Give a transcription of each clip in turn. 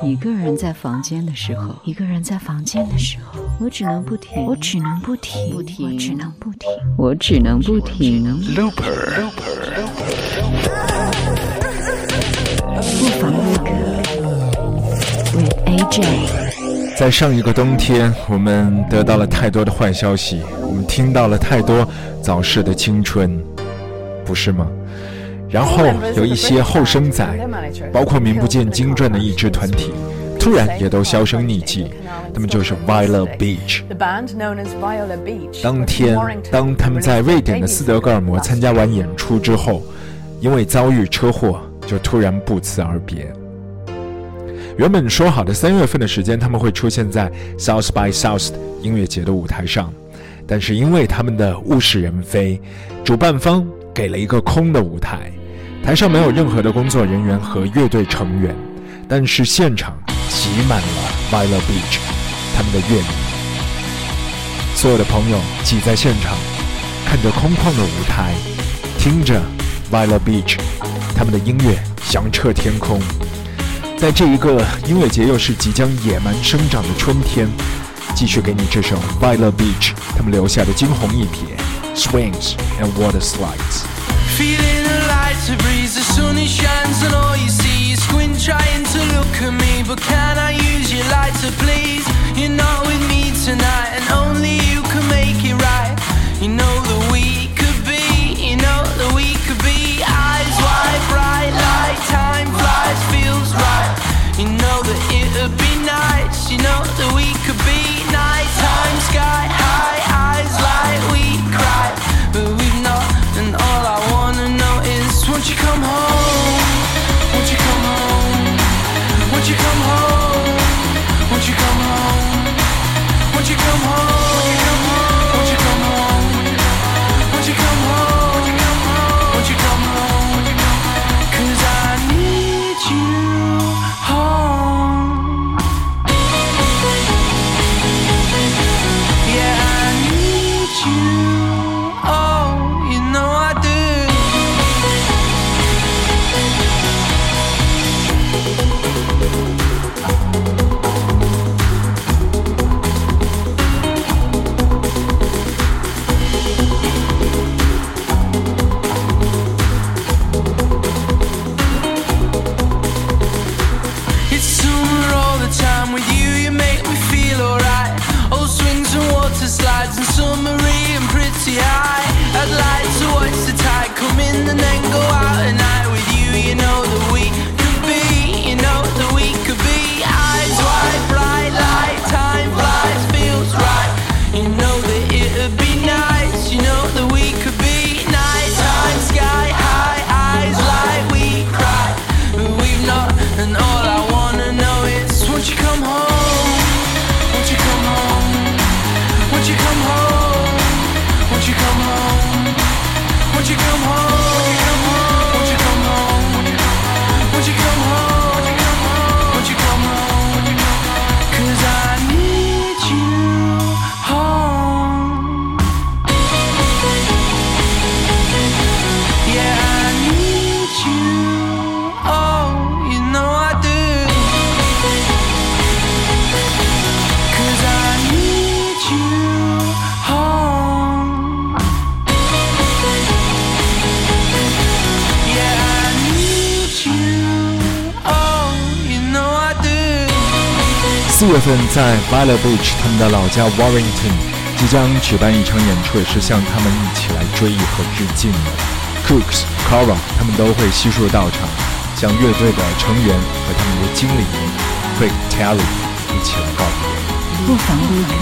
一个人在房间的时候，一个人在房间的时候，我只能不停，我只能不停，不停，我只能不停，我只能不停。Looper，不妨录歌，with AJ。在上一个冬天，我们得到了太多的坏消息，我们听到了太多早逝的青春，不是吗？然后有一些后生仔，包括名不见经传的一支团体，突然也都销声匿迹。他们就是 Viola Beach。当天，当他们在瑞典的斯德哥尔摩参加完演出之后，因为遭遇车祸，就突然不辞而别。原本说好的三月份的时间，他们会出现在 South by South 音乐节的舞台上，但是因为他们的物是人非，主办方给了一个空的舞台。台上没有任何的工作人员和乐队成员，但是现场挤满了 Viola Beach 他们的乐迷。所有的朋友挤在现场，看着空旷的舞台，听着 Viola Beach 他们的音乐响彻天空。在这一个音乐节又是即将野蛮生长的春天，继续给你这首 Viola Beach 他们留下的惊鸿一瞥：Swings and Water Slides。A breeze, the sun it shines and all you see is squint trying to look at me. But can I use your light to please? You're not with me tonight, and only you can make it right. You know that we could be, you know that we could be eyes wide bright light. time flies, feels right. You know that it would be nice, you know that we could be nighttime sky high, eyes like we won't you come home? Won't you come home? Won't you come home? You come home? You come home? You come home? You come home? 四月份在 Viola Beach 他们的老家 Warrington 即将举办一场演出，也是向他们一起来追忆和致敬的。Cooks、Cora 他们都会悉数到场，向乐队的成员和他们的经理人 Craig t a l l y 一起来告别。卧房撸歌。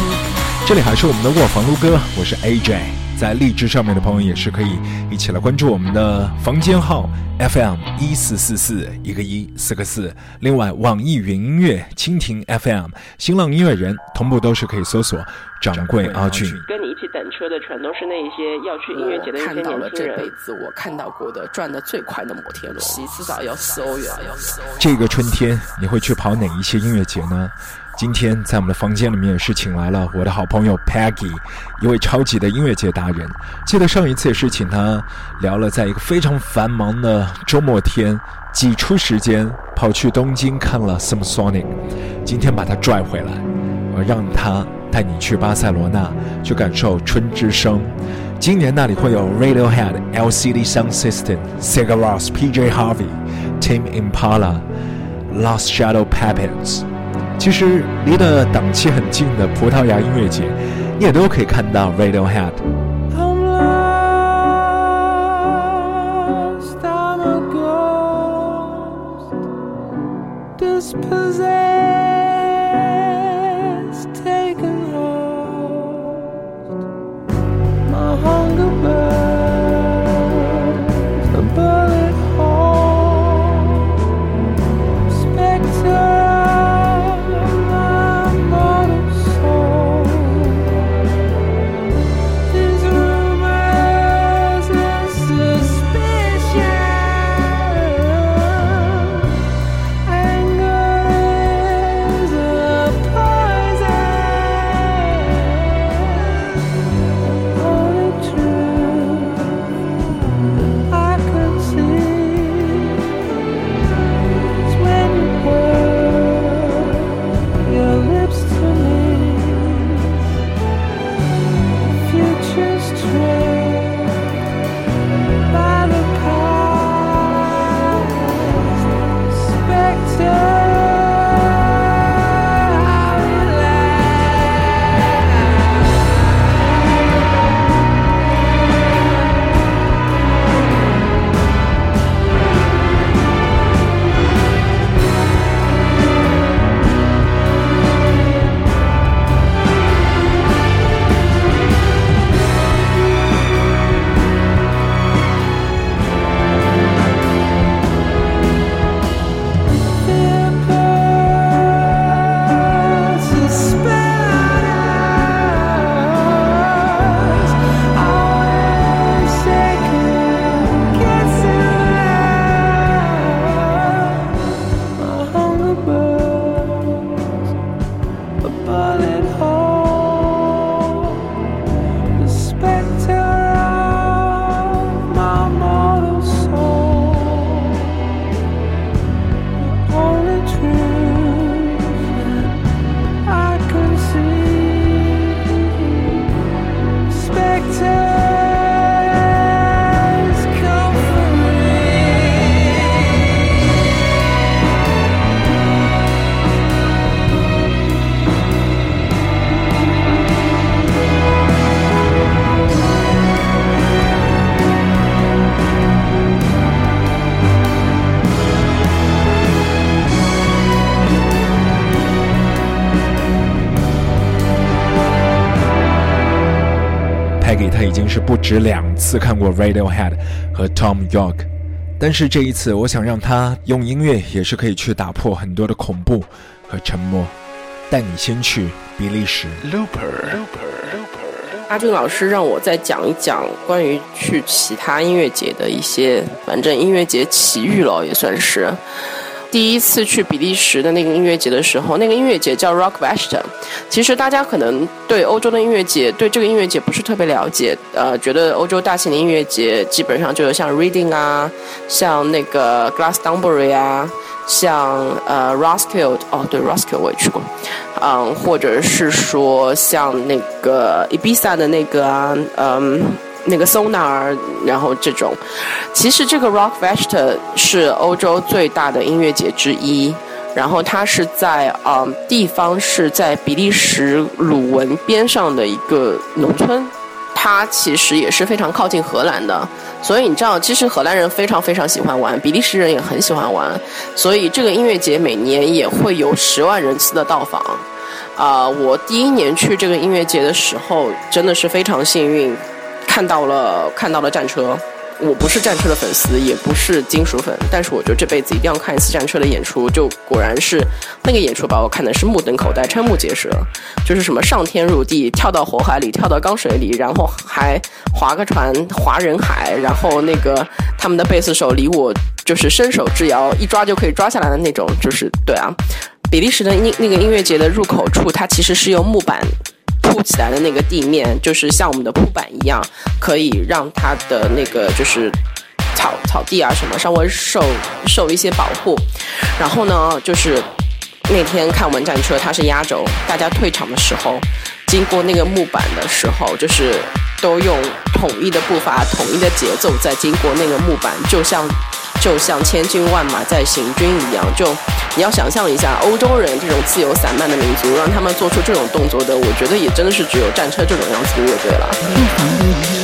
这里还是我们的卧房撸歌，我是 AJ。在荔枝上面的朋友也是可以一起来关注我们的房间号 FM 一四四四一个一四个四。另外，网易云音乐、蜻蜓 FM、新浪音乐人同步都是可以搜索“掌柜阿俊”。跟你一起等车的全都是那一些要去音乐节的一些看到了年轻人这辈。子我看到过的转的最快的摩天轮，洗至少要四欧元。这个春天你会去跑哪一些音乐节呢？今天在我们的房间里面是请来了我的好朋友 Peggy，一位超级的音乐界达人。记得上一次也是请他聊了，在一个非常繁忙的周末天挤出时间跑去东京看了 Samsonic，今天把他拽回来，我让他带你去巴塞罗那去感受春之声。今年那里会有 Radiohead、LCD Sound System、Sigur Rós、PJ Harvey、Tim Impala、Lost Shadow Puppets。其实离得档期很近的葡萄牙音乐节，你也都可以看到 Radiohead。不止两次看过 Radiohead 和 Tom York，但是这一次，我想让他用音乐也是可以去打破很多的恐怖和沉默。带你先去比利时。阿俊老师让我再讲一讲关于去其他音乐节的一些，反正音乐节奇遇了，也算是。第一次去比利时的那个音乐节的时候，那个音乐节叫 Rock Fest。其实大家可能对欧洲的音乐节，对这个音乐节不是特别了解，呃，觉得欧洲大型的音乐节基本上就是像 Reading 啊，像那个 Glastonbury 啊，像呃 r o s k i l d 哦，对 r o s k i l d 我也去过，嗯，或者是说像那个 Ibiza 的那个啊，嗯。那个 sona 然后这种，其实这个 Rock Fest 是欧洲最大的音乐节之一，然后它是在啊地方是在比利时鲁汶边上的一个农村，它其实也是非常靠近荷兰的，所以你知道，其实荷兰人非常非常喜欢玩，比利时人也很喜欢玩，所以这个音乐节每年也会有十万人次的到访，啊，我第一年去这个音乐节的时候，真的是非常幸运。看到了，看到了战车。我不是战车的粉丝，也不是金属粉，但是我觉得这辈子一定要看一次战车的演出。就果然是那个演出把我看的是目瞪口呆、瞠目结舌。就是什么上天入地，跳到火海里，跳到钢水里，然后还划个船划人海，然后那个他们的贝斯手离我就是伸手之遥，一抓就可以抓下来的那种。就是对啊，比利时的音那个音乐节的入口处，它其实是用木板。铺起来的那个地面，就是像我们的铺板一样，可以让它的那个就是草草地啊什么稍微受受一些保护。然后呢，就是那天看文战车，它是压轴，大家退场的时候，经过那个木板的时候，就是都用统一的步伐、统一的节奏在经过那个木板，就像。就像千军万马在行军一样，就你要想象一下，欧洲人这种自由散漫的民族，让他们做出这种动作的，我觉得也真的是只有战车这种样子的乐队了。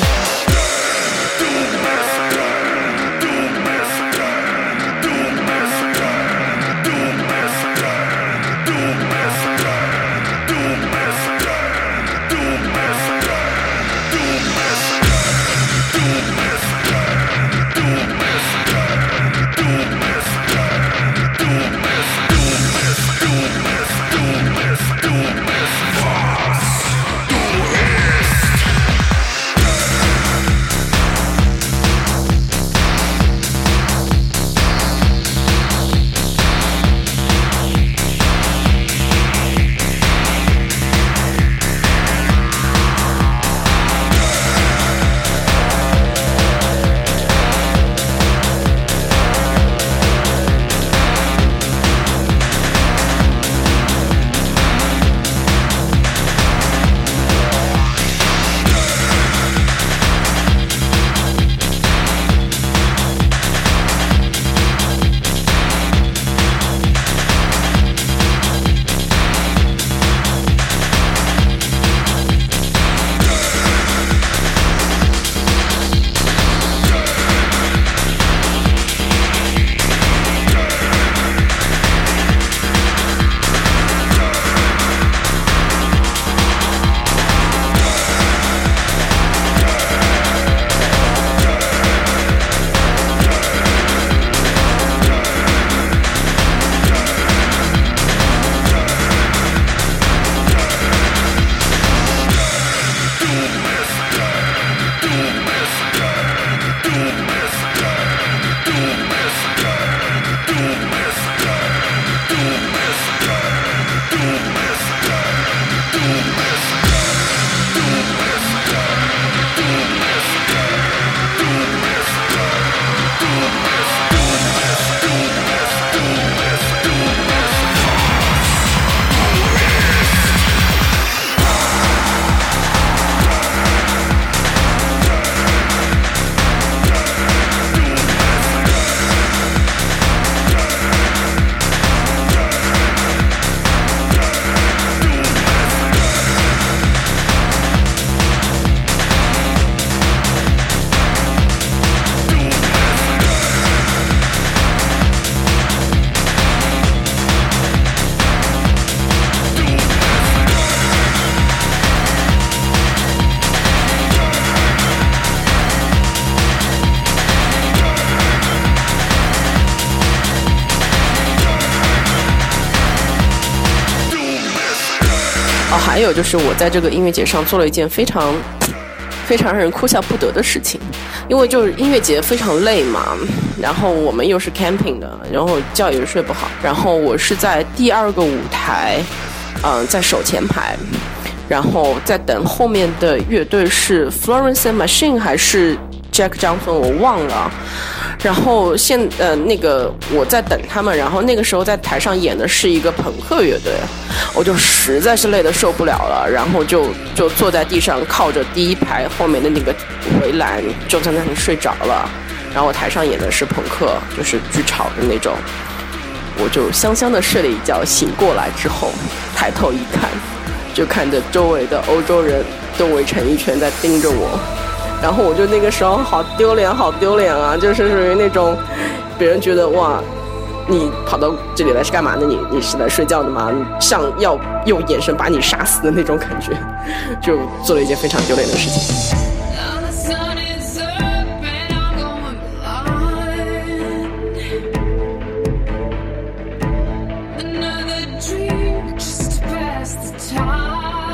还有就是我在这个音乐节上做了一件非常非常让人哭笑不得的事情，因为就是音乐节非常累嘛，然后我们又是 camping 的，然后觉也是睡不好，然后我是在第二个舞台，嗯，在首前排，然后在等后面的乐队是 Florence and Machine 还是 Jack 张峰我忘了。然后现呃那个我在等他们，然后那个时候在台上演的是一个朋克乐队，我就实在是累得受不了了，然后就就坐在地上靠着第一排后面的那个围栏，就在那里睡着了。然后我台上演的是朋克，就是巨吵的那种，我就香香的睡了一觉，醒过来之后抬头一看，就看着周围的欧洲人都围成一圈在盯着我。然后我就那个时候好丢脸，好丢脸啊！就是属于那种，别人觉得哇，你跑到这里来是干嘛的？你你是来睡觉的吗？像要用眼神把你杀死的那种感觉，就做了一件非常丢脸的事情。Time.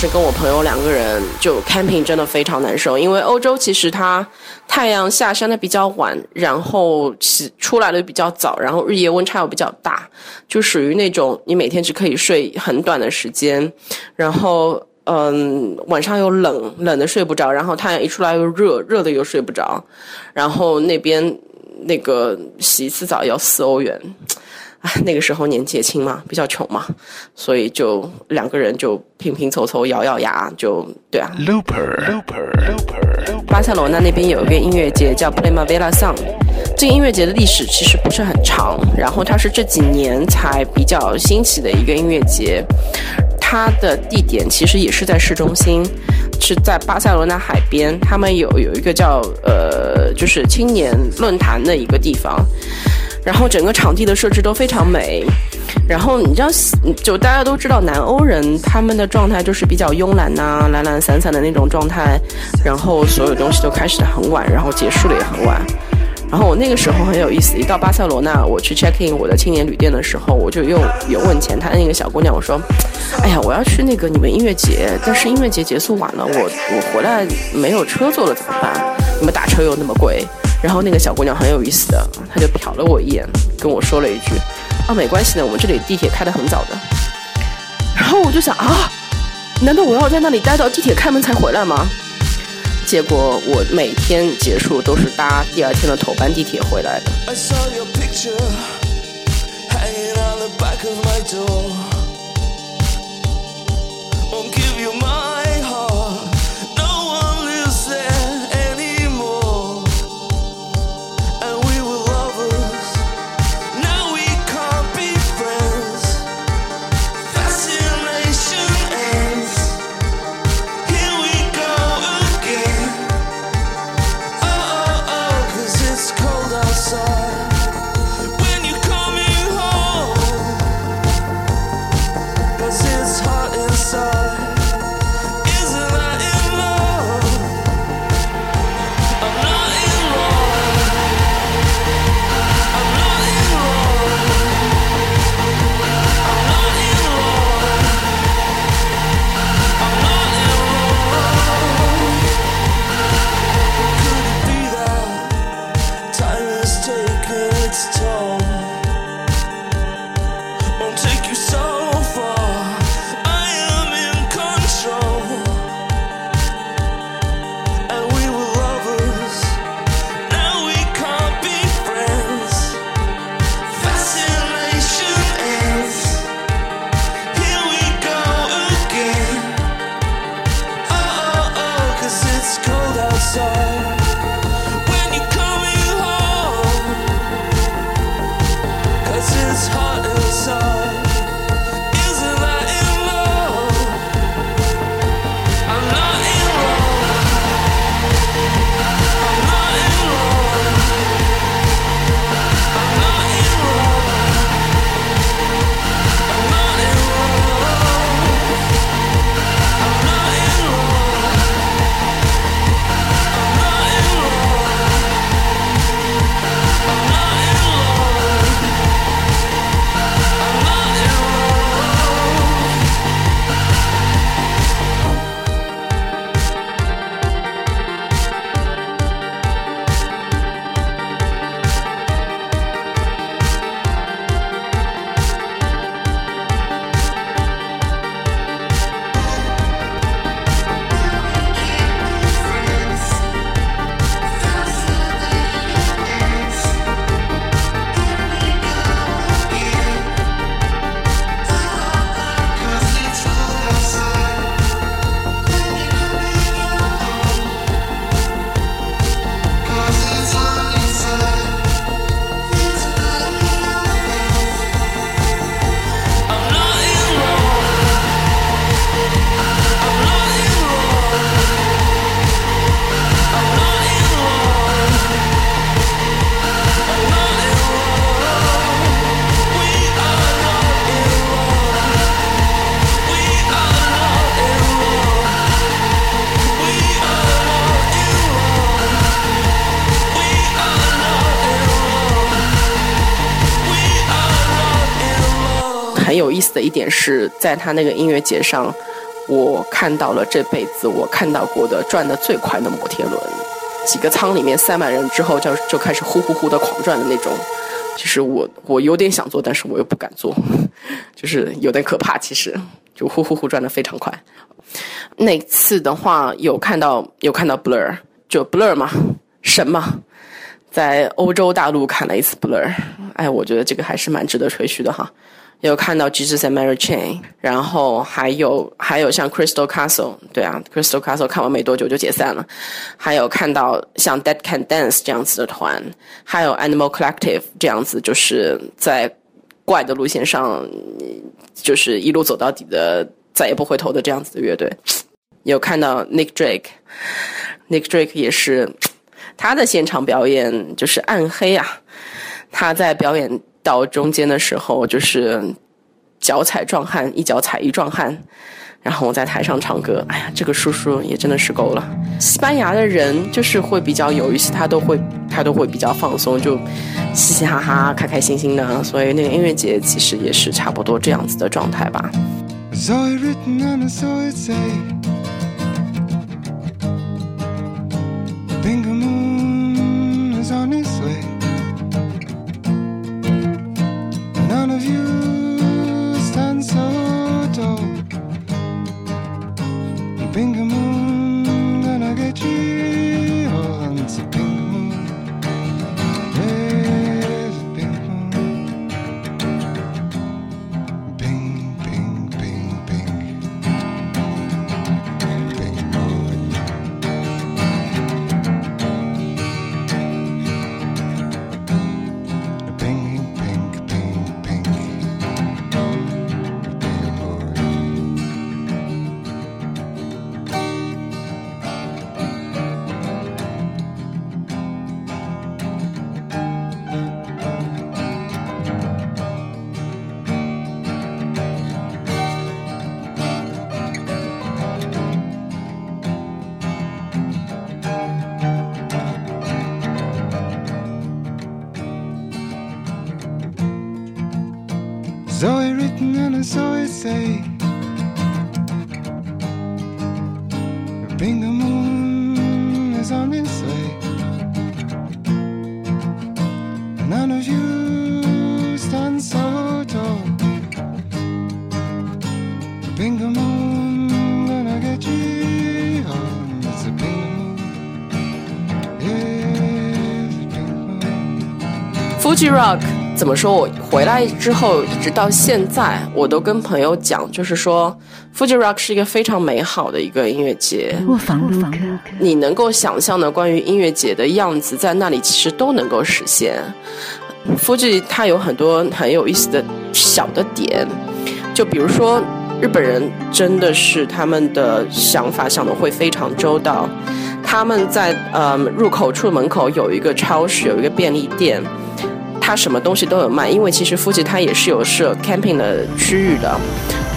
时跟我朋友两个人就 camping 真的非常难受，因为欧洲其实它太阳下山的比较晚，然后起出来的比较早，然后日夜温差又比较大，就属于那种你每天只可以睡很短的时间，然后嗯晚上又冷，冷的睡不着，然后太阳一出来又热，热的又睡不着，然后那边那个洗一次澡要四欧元。哎，那个时候年纪也轻嘛，比较穷嘛，所以就两个人就拼拼凑凑，咬咬牙，就对啊。Looper，Looper，Looper。巴塞罗那那边有一个音乐节叫 Primavera Sound，这个音乐节的历史其实不是很长，然后它是这几年才比较兴起的一个音乐节。它的地点其实也是在市中心，是在巴塞罗那海边，他们有有一个叫呃，就是青年论坛的一个地方。然后整个场地的设置都非常美，然后你知道，就大家都知道南欧人他们的状态就是比较慵懒呐、懒懒散散的那种状态，然后所有东西都开始的很晚，然后结束的也很晚。然后我那个时候很有意思，一到巴塞罗那，我去 check in 我的青年旅店的时候，我就又有问前台那个小姑娘，我说：“哎呀，我要去那个你们音乐节，但是音乐节结束晚了，我我回来没有车坐了怎么办？你们打车又那么贵。”然后那个小姑娘很有意思的，她就瞟了我一眼，跟我说了一句：“啊，没关系的，我们这里地铁开得很早的。”然后我就想啊，难道我要在那里待到地铁开门才回来吗？结果我每天结束都是搭第二天的头班地铁回来的。很有意思的点是，在他那个音乐节上，我看到了这辈子我看到过的转的最快的摩天轮，几个舱里面塞满人之后，就就开始呼呼呼的狂转的那种。其实我我有点想做，但是我又不敢做，就是有点可怕。其实就呼呼呼转的非常快。那次的话有看到有看到 Blur，就 Blur 嘛，神嘛，在欧洲大陆看了一次 Blur，哎，我觉得这个还是蛮值得吹嘘的哈。有看到 Jesus and Mary Chain，然后还有还有像 Crystal Castle，对啊，Crystal Castle 看完没多久就解散了。还有看到像 Dead Can Dance 这样子的团，还有 Animal Collective 这样子，就是在怪的路线上，就是一路走到底的，再也不回头的这样子的乐队。有看到 Nick Drake，Nick Drake 也是他的现场表演就是暗黑啊，他在表演。到中间的时候，就是脚踩壮汉，一脚踩一壮汉，然后我在台上唱歌。哎呀，这个叔叔也真的是够了。西班牙的人就是会比较有意思，他都会他都会比较放松，就嘻嘻哈哈、开开心心的。所以那个音乐节其实也是差不多这样子的状态吧。of you stands so tall. Bingamoon. Fuji Rock 怎么说？我回来之后一直到现在，我都跟朋友讲，就是说，Fuji Rock 是一个非常美好的一个音乐节。卧房录歌，你能够想象的关于音乐节的样子，在那里其实都能够实现。Fuji 它有很多很有意思的小的点，就比如说日本人真的是他们的想法想的会非常周到，他们在呃入口处门口有一个超市，有一个便利店。它什么东西都有卖，因为其实附近它也是有设 camping 的区域的。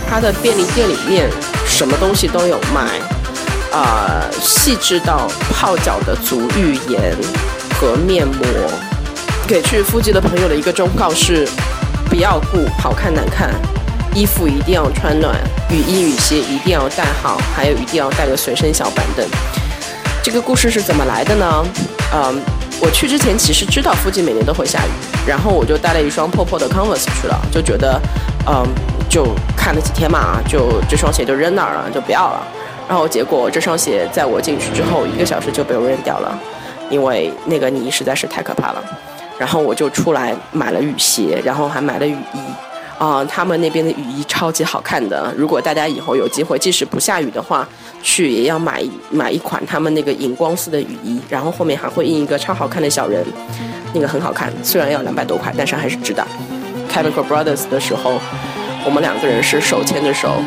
它的便利店里面什么东西都有卖，啊，细致到泡脚的足浴盐和面膜。给去附近的朋友的一个忠告是：不要顾好看难看，衣服一定要穿暖，雨衣雨鞋一定要带好，还有一定要带个随身小板凳。这个故事是怎么来的呢？嗯。我去之前其实知道附近每年都会下雨，然后我就带了一双破破的 Converse 去了，就觉得，嗯，就看了几天嘛，就这双鞋就扔那儿了，就不要了。然后结果这双鞋在我进去之后一个小时就被我扔掉了，因为那个泥实在是太可怕了。然后我就出来买了雨鞋，然后还买了雨衣。啊，他们那边的雨衣超级好看的。如果大家以后有机会，即使不下雨的话，去也要买买一款他们那个荧光色的雨衣，然后后面还会印一个超好看的小人，那个很好看。虽然要两百多块，但是还是值得。Chemical Brothers 的时候，我们两个人是手牵着手，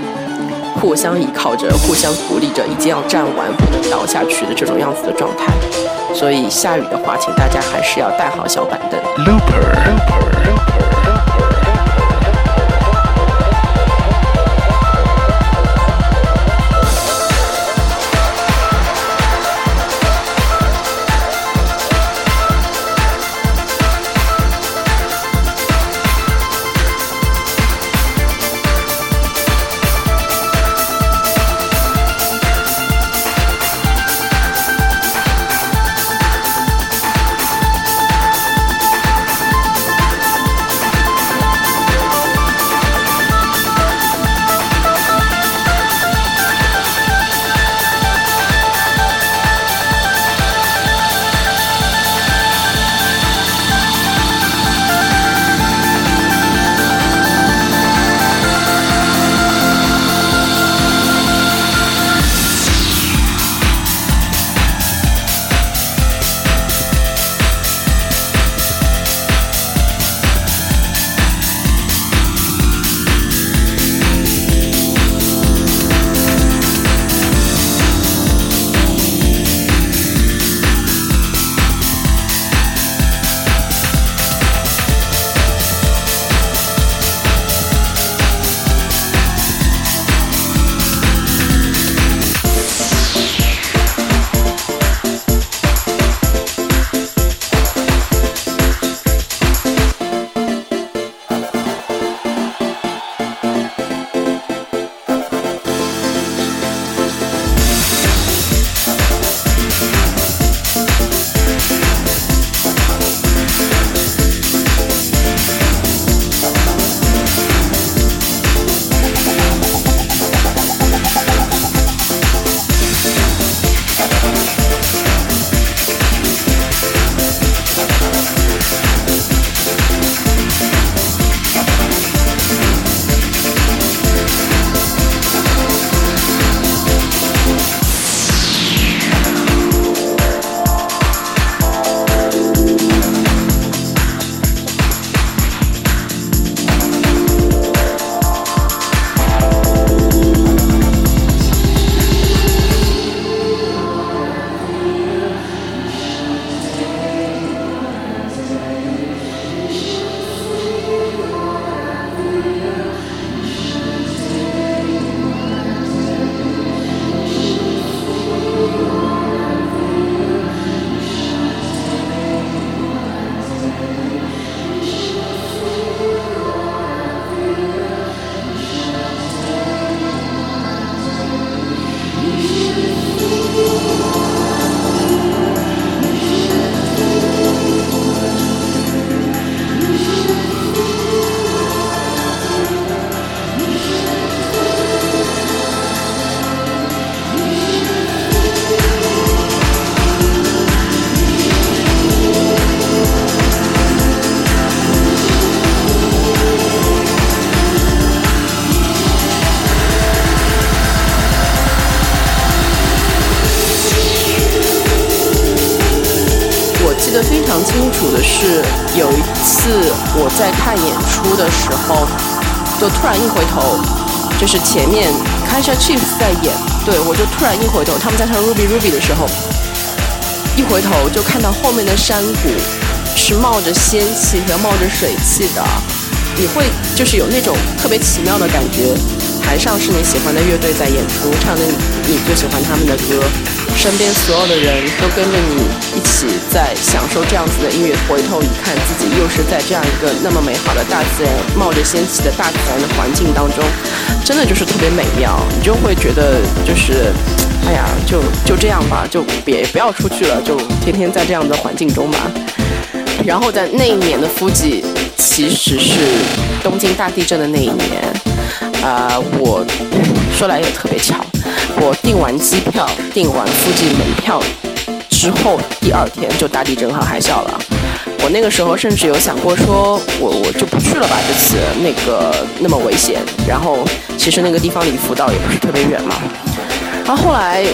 互相依靠着，互相鼓励着，一定要站完，不能倒下去的这种样子的状态。所以下雨的话，请大家还是要带好小板凳。就突然一回头，就是前面 k a s h a Chiefs 在演，对我就突然一回头，他们在唱 Ruby Ruby 的时候，一回头就看到后面的山谷是冒着仙气和冒着水汽的，你会就是有那种特别奇妙的感觉。台上是你喜欢的乐队在演出，唱着你最喜欢他们的歌，身边所有的人都跟着你起在享受这样子的音乐。回头一看，自己又是在这样一个那么美好的大自然、冒着仙气的大自然的环境当中，真的就是特别美妙。你就会觉得，就是，哎呀，就就这样吧，就别不要出去了，就天天在这样的环境中吧。然后在那一年的夫吉，其实是东京大地震的那一年。啊，我说来也特别巧，我订完机票、订完附近门票之后，第二天就大地震和海啸了。我那个时候甚至有想过，说我我就不去了吧，这次那个那么危险。然后其实那个地方离福岛也不是特别远嘛。然后后来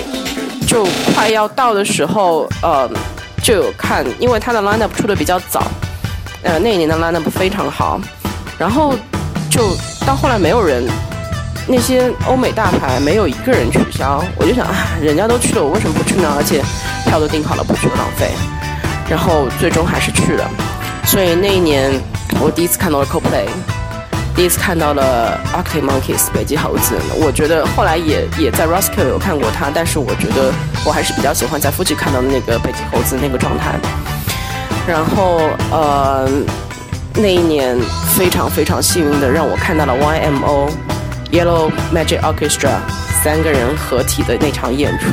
就快要到的时候，呃，就有看，因为他的 lineup 出的比较早，呃，那一年的 lineup 非常好，然后就。到后来没有人，那些欧美大牌没有一个人取消，我就想啊，人家都去了，我为什么不去呢？而且票都订好了，不去浪费。然后最终还是去了。所以那一年我第一次看到了 CoPlay，第一次看到了 Arctic Monkeys 北极猴子。我觉得后来也也在 Roskilde 有看过他，但是我觉得我还是比较喜欢在附近看到的那个北极猴子那个状态。然后呃。那一年非常非常幸运的让我看到了 YMO Yellow Magic Orchestra 三个人合体的那场演出，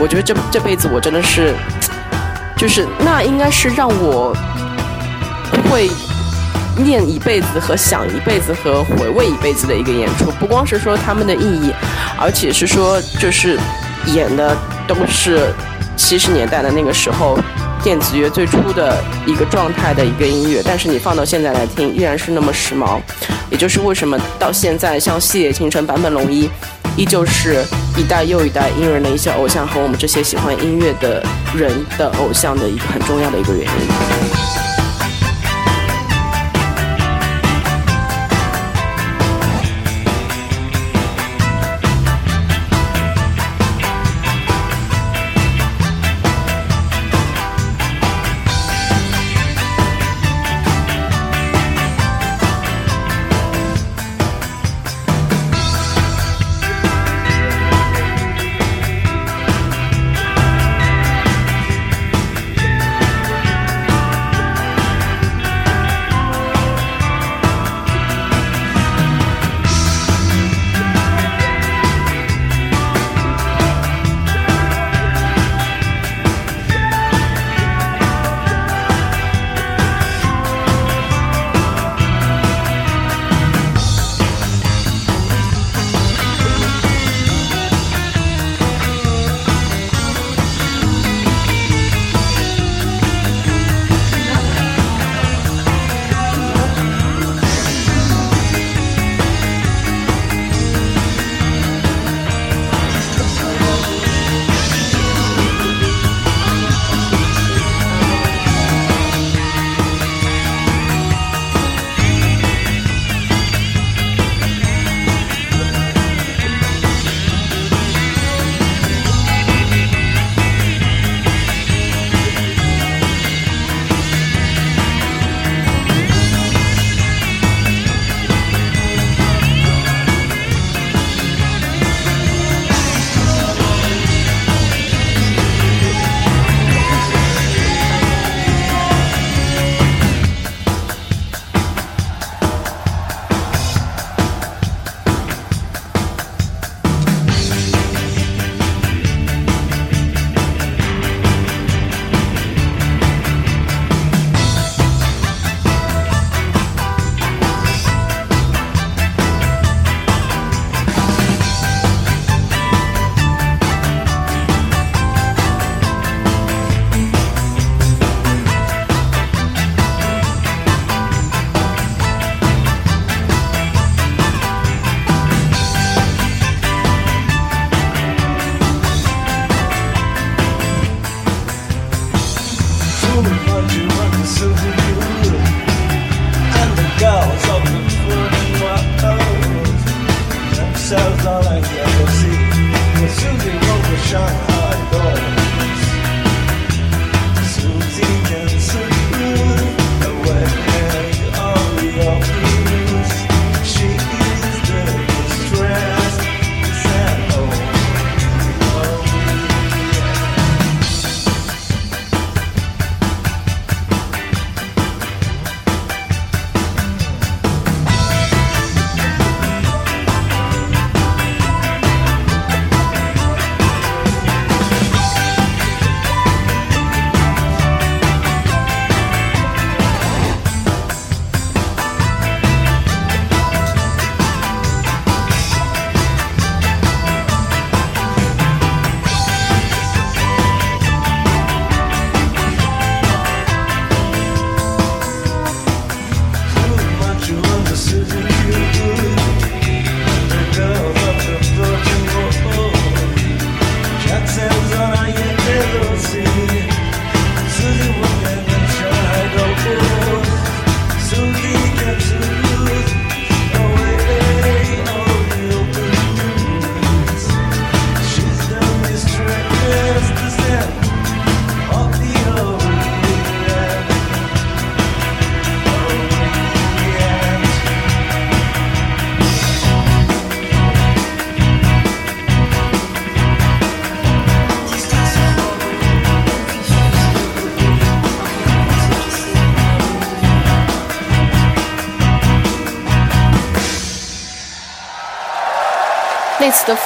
我觉得这这辈子我真的是，就是那应该是让我会念一辈子和想一辈子和回味一辈子的一个演出。不光是说他们的意义，而且是说就是演的都是七十年代的那个时候。电子乐最初的一个状态的一个音乐，但是你放到现在来听，依然是那么时髦。也就是为什么到现在，像《细野晴臣》坂本龙一，依旧是一代又一代音乐人的一些偶像和我们这些喜欢音乐的人的偶像的一个很重要的一个原因。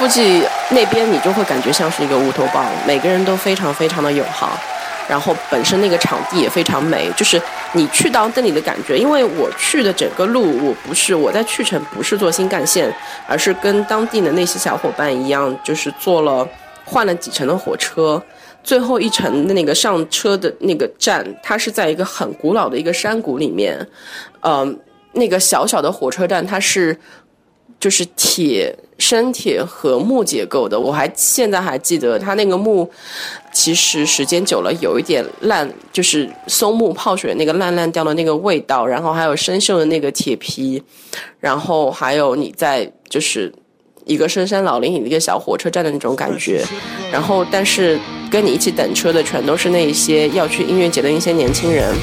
估计那边，你就会感觉像是一个乌托邦，每个人都非常非常的友好，然后本身那个场地也非常美，就是你去到那里的感觉。因为我去的整个路，我不是我在去程不是坐新干线，而是跟当地的那些小伙伴一样，就是坐了换了几程的火车，最后一程的那个上车的那个站，它是在一个很古老的一个山谷里面，嗯，那个小小的火车站，它是。就是铁生铁和木结构的，我还现在还记得它那个木，其实时间久了有一点烂，就是松木泡水那个烂烂掉的那个味道，然后还有生锈的那个铁皮，然后还有你在就是一个深山老林里的一个小火车站的那种感觉，然后但是跟你一起等车的全都是那一些要去音乐节的一些年轻人。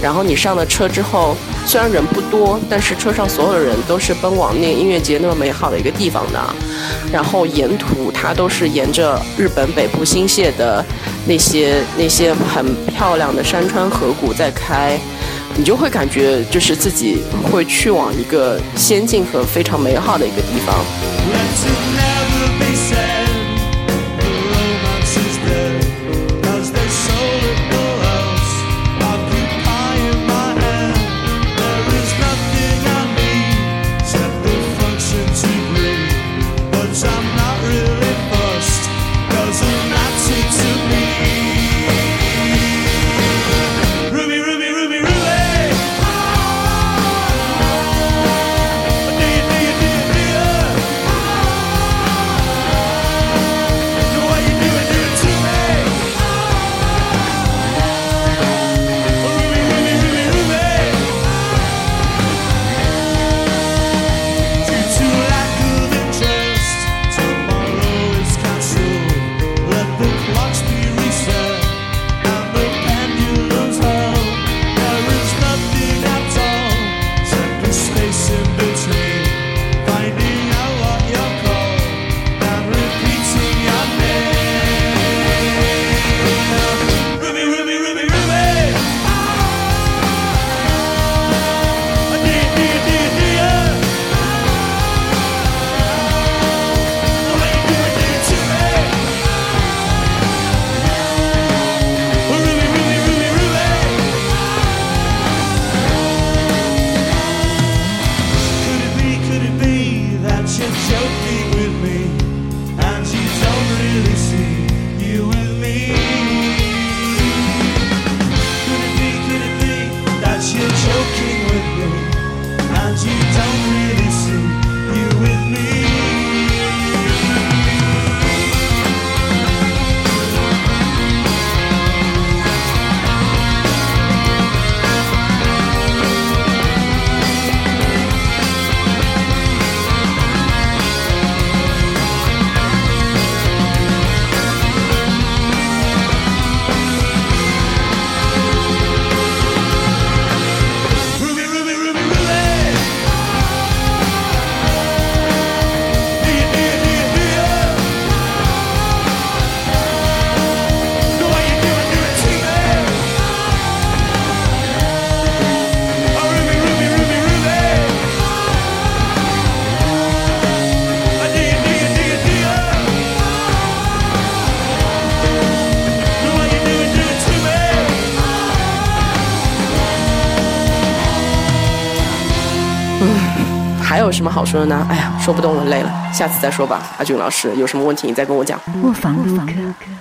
然后你上了车之后，虽然人不多，但是车上所有的人都是奔往那个音乐节那么美好的一个地方的。然后沿途它都是沿着日本北部新泻的那些那些很漂亮的山川河谷在开，你就会感觉就是自己会去往一个仙境和非常美好的一个地方。好说的呢？哎呀，说不动了，累了，下次再说吧。阿俊老师，有什么问题你再跟我讲。我房录歌。